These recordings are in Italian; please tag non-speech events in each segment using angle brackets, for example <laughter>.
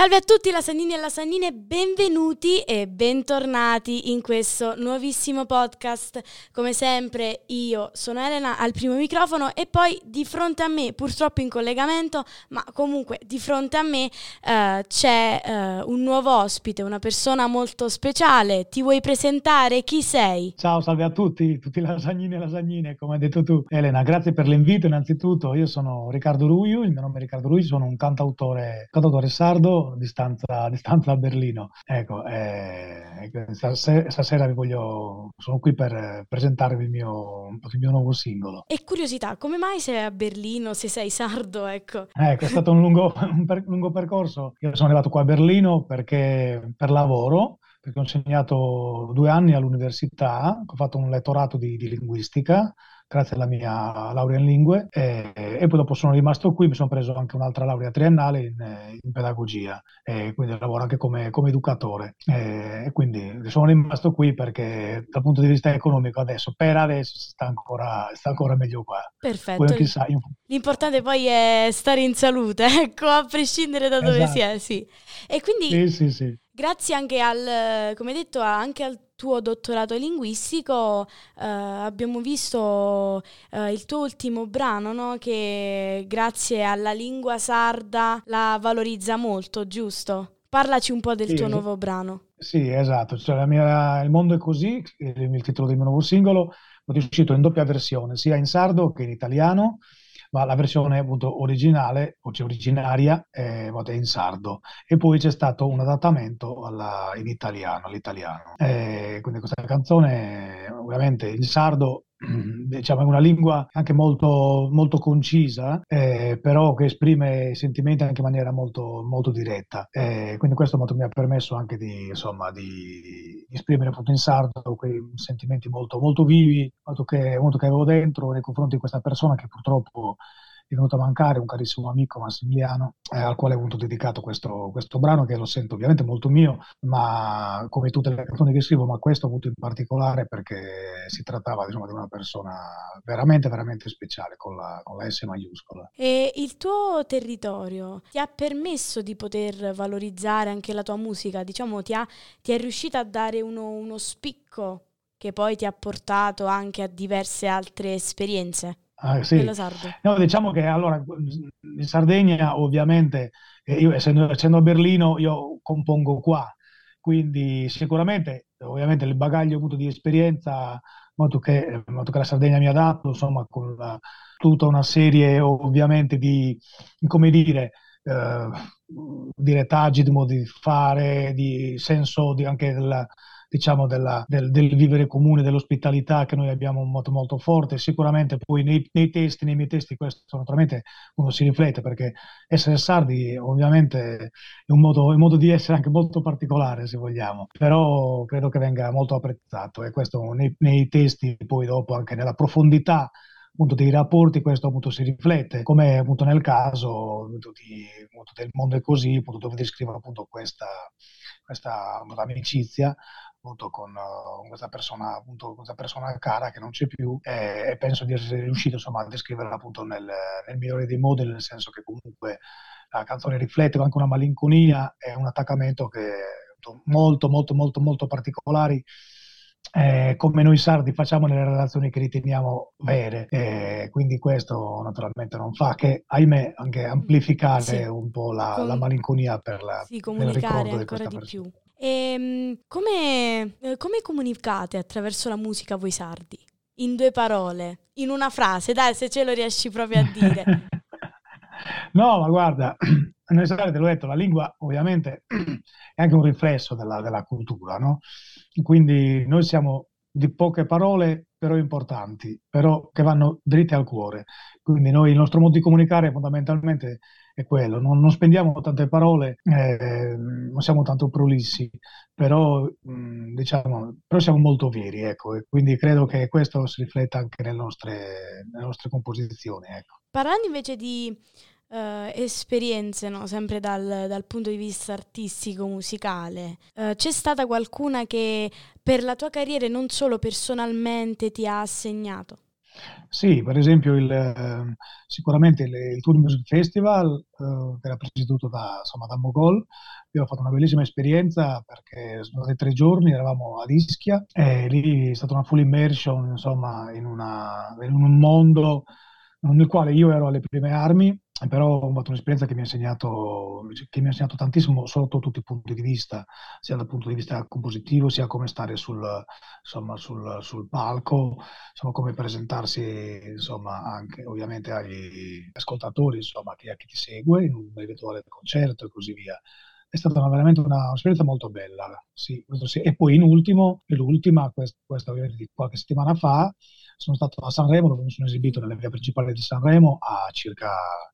Salve a tutti lasagnini e lasagnine, benvenuti e bentornati in questo nuovissimo podcast. Come sempre io sono Elena al primo microfono e poi di fronte a me, purtroppo in collegamento, ma comunque di fronte a me uh, c'è uh, un nuovo ospite, una persona molto speciale. Ti vuoi presentare? Chi sei? Ciao, salve a tutti, tutti lasagnini e lasagnine, come hai detto tu. Elena, grazie per l'invito innanzitutto. Io sono Riccardo Ruiu, il mio nome è Riccardo Ruiu, sono un cantautore, cantautore sardo distanza, distanza a Berlino. Ecco, eh, stasera vi voglio, sono qui per presentarvi il mio, il mio nuovo singolo. E curiosità, come mai sei a Berlino se sei sardo? Ecco, ecco è stato un lungo, <laughs> un per, lungo percorso. Io sono arrivato qua a Berlino perché per lavoro perché ho insegnato due anni all'università, ho fatto un lettorato di, di linguistica grazie alla mia laurea in lingue e, e, poi dopo sono rimasto qui, mi sono preso anche un'altra laurea triennale in, in pedagogia e quindi lavoro anche come, come educatore e quindi sono rimasto qui perché dal punto di vista economico adesso per adesso sta ancora, sta ancora meglio qua. Perfetto. Poi, chissà, io... L'importante poi è stare in salute, <laughs> ecco, a prescindere da dove esatto. si è, sì. E quindi sì, sì, sì. grazie anche al, come detto, anche al tuo dottorato linguistico eh, abbiamo visto eh, il tuo ultimo brano no? che grazie alla lingua sarda la valorizza molto, giusto? Parlaci un po' del sì, tuo nuovo brano. Sì, esatto, cioè, mia, Il mondo è così, il titolo del mio nuovo singolo, è uscito in doppia versione, sia in sardo che in italiano ma la versione appunto originale, o cioè originaria, è, è in sardo. E poi c'è stato un adattamento alla, in italiano, all'italiano. E quindi questa canzone, ovviamente in sardo <clears throat> diciamo, una lingua anche molto, molto concisa, eh, però che esprime sentimenti anche in maniera molto, molto diretta. Eh, quindi questo mi ha permesso anche di, insomma, di esprimere appunto in sardo quei sentimenti molto, molto vivi, molto che, molto che avevo dentro nei confronti di questa persona che purtroppo è venuto a mancare un carissimo amico Massimiliano, eh, al quale ho avuto dedicato questo, questo, brano che lo sento ovviamente molto mio, ma come tutte le canzoni che scrivo, ma questo avuto in particolare perché si trattava diciamo, di una persona veramente, veramente speciale con la, con la S maiuscola. E il tuo territorio ti ha permesso di poter valorizzare anche la tua musica? Diciamo, ti, ha, ti è riuscita a dare uno, uno spicco che poi ti ha portato anche a diverse altre esperienze? Ah, sì. No, diciamo che allora in Sardegna ovviamente, eh, io essendo, essendo, a Berlino, io compongo qua, quindi sicuramente ovviamente il bagaglio avuto di esperienza, molto che, molto che la Sardegna mi ha dato, insomma, con la, tutta una serie ovviamente di, come dire, eh, di retaggi, di modi di fare, di senso di, anche della diciamo, della, del, del, vivere comune, dell'ospitalità che noi abbiamo modo molto forte. Sicuramente poi nei, nei, testi, nei miei testi, questo naturalmente uno si riflette perché essere sardi ovviamente è un modo, è un modo di essere anche molto particolare, se vogliamo, però credo che venga molto apprezzato e questo nei, nei testi, poi dopo anche nella profondità appunto dei rapporti questo appunto si riflette, come appunto nel caso appunto, di, appunto, del mondo è così, appunto, dove descrivo appunto questa, questa amicizia appunto con uh, questa persona, appunto, questa persona cara che non c'è più e, e penso di essere riuscito insomma, a descriverla appunto nel, nel, migliore dei modi, nel senso che comunque la canzone riflette anche una malinconia e un attaccamento che molto molto molto molto particolari eh, come noi sardi facciamo nelle relazioni che riteniamo vere. Eh, quindi questo naturalmente non fa che, ahimè, anche amplificare sì. un po' la, Com- la, malinconia per la sì, comunicare ancora di, di più. E, ehm, come, eh, come comunicate attraverso la musica voi sardi? In due parole, in una frase, dai, se ce lo riesci proprio a dire. <laughs> no, ma guarda, <clears throat> noi sardi, l'ho detto, la lingua ovviamente <clears throat> è anche un riflesso della, della cultura, no? Quindi noi siamo di poche parole, però importanti, però che vanno dritte al cuore. Quindi noi, il nostro modo di comunicare fondamentalmente è quello, non, non spendiamo tante parole, eh, non siamo tanto prolissi, però, mh, diciamo, però siamo molto veri, ecco, e quindi credo che questo si rifletta anche nelle nostre, nelle nostre composizioni. Ecco. Parlando invece di Uh, esperienze, no? sempre dal, dal, punto di vista artistico, musicale, uh, c'è stata qualcuna che per la tua carriera non solo personalmente ti ha assegnato? Sì, per esempio il, eh, sicuramente il, il Tour Music Festival, eh, che era presieduto da, insomma, da Mogol, ho fatto una bellissima esperienza perché sono stati tre giorni, eravamo ad Ischia e lì è stata una full immersion insomma, in, una, in un mondo nel quale io ero alle prime armi, però ho fatto un'esperienza che mi ha insegnato, che mi ha insegnato tantissimo sotto tutti i punti di vista, sia dal punto di vista compositivo, sia come stare sul, insomma, sul, sul palco, insomma, come presentarsi insomma, anche ovviamente agli ascoltatori, insomma, a chi ti segue in un eventuale concerto e così via è stata veramente una, un'esperienza molto bella. Sì, sì. E poi in ultimo, l'ultima, questa, questa di qualche settimana fa, sono stato a Sanremo dove mi sono esibito nella via principale di Sanremo a circa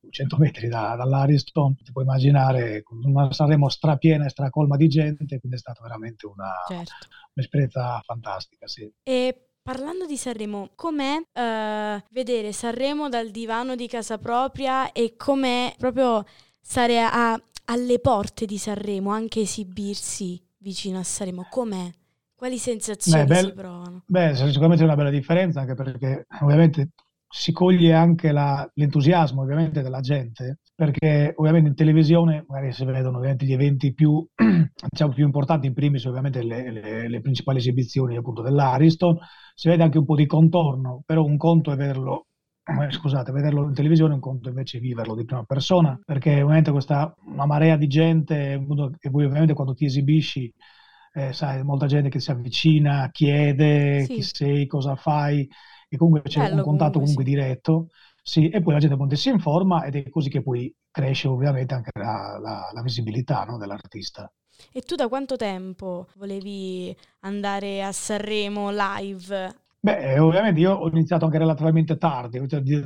200 metri da, dall'Ariston. Ti puoi immaginare una Sanremo strapiena e stracolma di gente, quindi è stata veramente una, certo. un'esperienza fantastica. Sì. E Parlando di Sanremo, com'è uh, vedere Sanremo dal divano di casa propria e com'è proprio stare a, alle porte di Sanremo, anche esibirsi vicino a Sanremo? Com'è? Quali sensazioni beh, si provano? Beh, sicuramente è una bella differenza, anche perché ovviamente si coglie anche la, l'entusiasmo ovviamente della gente, perché ovviamente in televisione magari si vedono ovviamente gli eventi più, <clears throat> diciamo, più importanti, in primis ovviamente le, le, le, principali esibizioni appunto dell'Ariston, si vede anche un po' di contorno, però un conto è vederlo eh, scusate, vederlo in televisione è un conto invece viverlo di prima persona, perché ovviamente questa una marea di gente, e poi ovviamente quando ti esibisci eh, sai, molta gente che si avvicina, chiede sì. chi sei, cosa fai, e comunque c'è Bello, un contatto comunque, sì. diretto, sì, e poi la gente appunto si informa ed è così che poi cresce ovviamente anche la, la, la visibilità no, dell'artista. E tu da quanto tempo volevi andare a Sanremo live? Beh, ovviamente io ho iniziato anche relativamente tardi,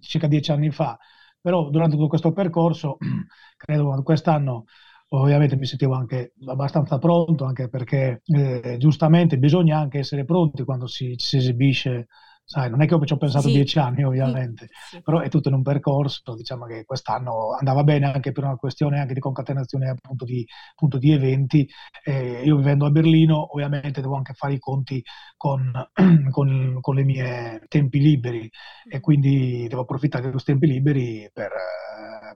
circa dieci anni fa, però durante tutto questo percorso, <clears throat> credo quest'anno ovviamente mi sentivo anche abbastanza pronto, anche perché eh, giustamente bisogna anche essere pronti quando si, si esibisce Sai, non è che ci ho pensato sì. dieci anni ovviamente, sì. però è tutto in un percorso, diciamo che quest'anno andava bene anche per una questione anche di concatenazione appunto di, appunto di eventi. Eh, io vivendo a Berlino ovviamente devo anche fare i conti con, <clears throat> con, con i miei tempi liberi e quindi devo approfittare di questi tempi liberi per,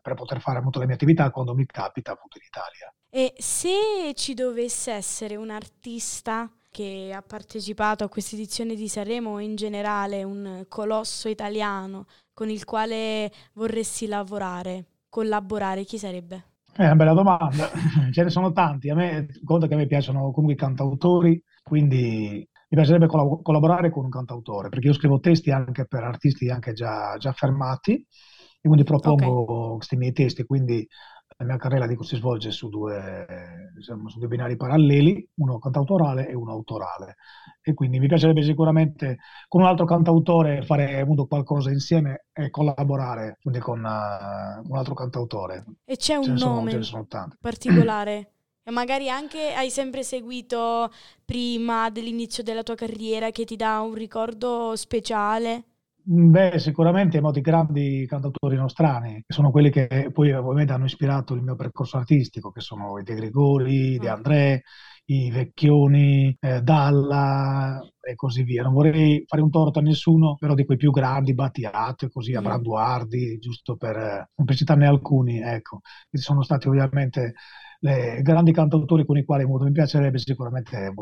per poter fare appunto le mie attività quando mi capita appunto in Italia. E se ci dovesse essere un artista che ha partecipato a questa edizione di Sanremo o in generale un colosso italiano con il quale vorresti lavorare, collaborare, chi sarebbe? È una bella domanda, <laughs> ce ne sono tanti, a me conta che a me piacciono comunque i cantautori, quindi mi piacerebbe collab- collaborare con un cantautore, perché io scrivo testi anche per artisti anche già, già fermati, e quindi propongo okay. questi miei testi, quindi la mia carriera dico, si svolge su due, diciamo, su due binari paralleli, uno cantautorale e uno autorale. E quindi mi piacerebbe sicuramente con un altro cantautore fare qualcosa insieme e collaborare quindi con uh, un altro cantautore. E c'è un ce nome sono, <clears throat> particolare? E magari anche hai sempre seguito prima dell'inizio della tua carriera che ti dà un ricordo speciale? Beh, sicuramente i molti grandi cantautori nostrani, che sono quelli che poi ovviamente hanno ispirato il mio percorso artistico, che sono i De Gregori, De mm. André, i Vecchioni, eh, Dalla e così via. Non vorrei fare un torto a nessuno, però di quei più grandi, Battiato e così, mm. Abranduardi, giusto per, per citarne alcuni, ecco. Questi sono stati ovviamente i grandi cantautori con i quali mi piacerebbe sicuramente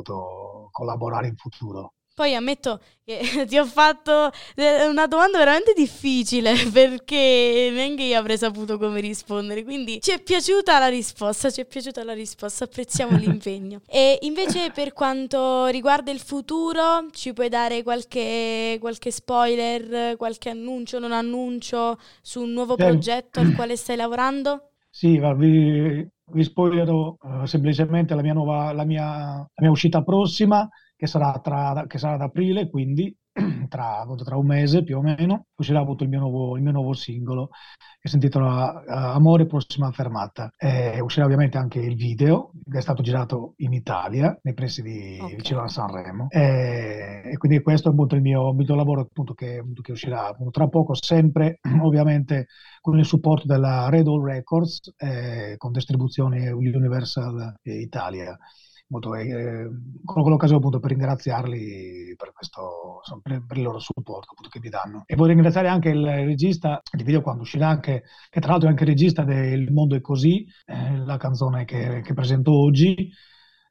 collaborare in futuro. Poi ammetto che <laughs> ti ho fatto una domanda veramente difficile <laughs> perché neanche io avrei saputo come rispondere. Quindi ci è piaciuta la risposta, ci è piaciuta la risposta, apprezziamo <laughs> l'impegno. E invece per quanto riguarda il futuro, ci puoi dare qualche, qualche spoiler, qualche annuncio, non annuncio su un nuovo progetto al quale <clears throat> stai lavorando? Sì, vi, vi spoilerò uh, semplicemente la mia, nuova, la, mia, la mia uscita prossima che sarà, tra, che sarà ad aprile, quindi <clears throat> tra, tra, un mese più o meno, uscirà appunto il mio nuovo, il mio nuovo singolo che si intitola uh, Amore prossima fermata. E uscirà ovviamente anche il video che è stato girato in Italia, nei pressi di okay. vicino a Sanremo. E, e, quindi questo è appunto il mio, il mio lavoro appunto che, che uscirà appunto, tra poco, sempre <clears throat> ovviamente con il supporto della Red Hall Records eh, con distribuzione Universal Italia appunto, eh, colgo l'occasione appunto per ringraziarli per, questo, per, per il loro supporto appunto, che mi danno. E voglio ringraziare anche il regista di video quando uscirà anche, che tra l'altro è anche il regista del Mondo è così, eh, la canzone che, che presento oggi,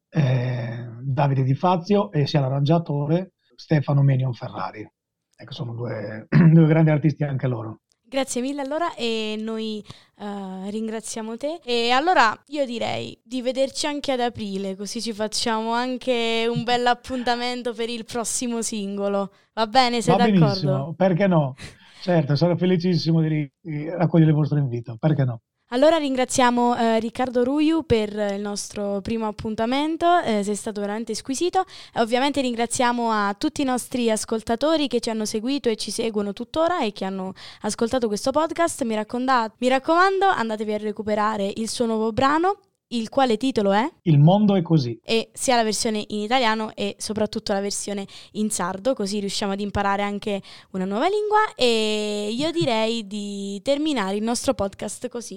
eh, Davide Di Fazio e sia l'arrangiatore Stefano Menion Ferrari. Ecco, sono due, <clears throat> due grandi artisti anche loro. Grazie mille allora e noi uh, ringraziamo te. E allora io direi di vederci anche ad aprile, così ci facciamo anche un bel appuntamento per il prossimo singolo. Va bene, sei Va d'accordo? Benissimo, perché no? Certo, sono felicissimo di raccogliere il vostro invito, perché no? Allora ringraziamo eh, Riccardo Ruiu per il nostro primo appuntamento, eh, sei stato veramente squisito. E ovviamente ringraziamo a tutti i nostri ascoltatori che ci hanno seguito e ci seguono tuttora e che hanno ascoltato questo podcast. Mi, mi raccomando, andatevi a recuperare il suo nuovo brano il quale titolo è? Il mondo è così. E sia la versione in italiano e soprattutto la versione in sardo, così riusciamo ad imparare anche una nuova lingua e io direi di terminare il nostro podcast così.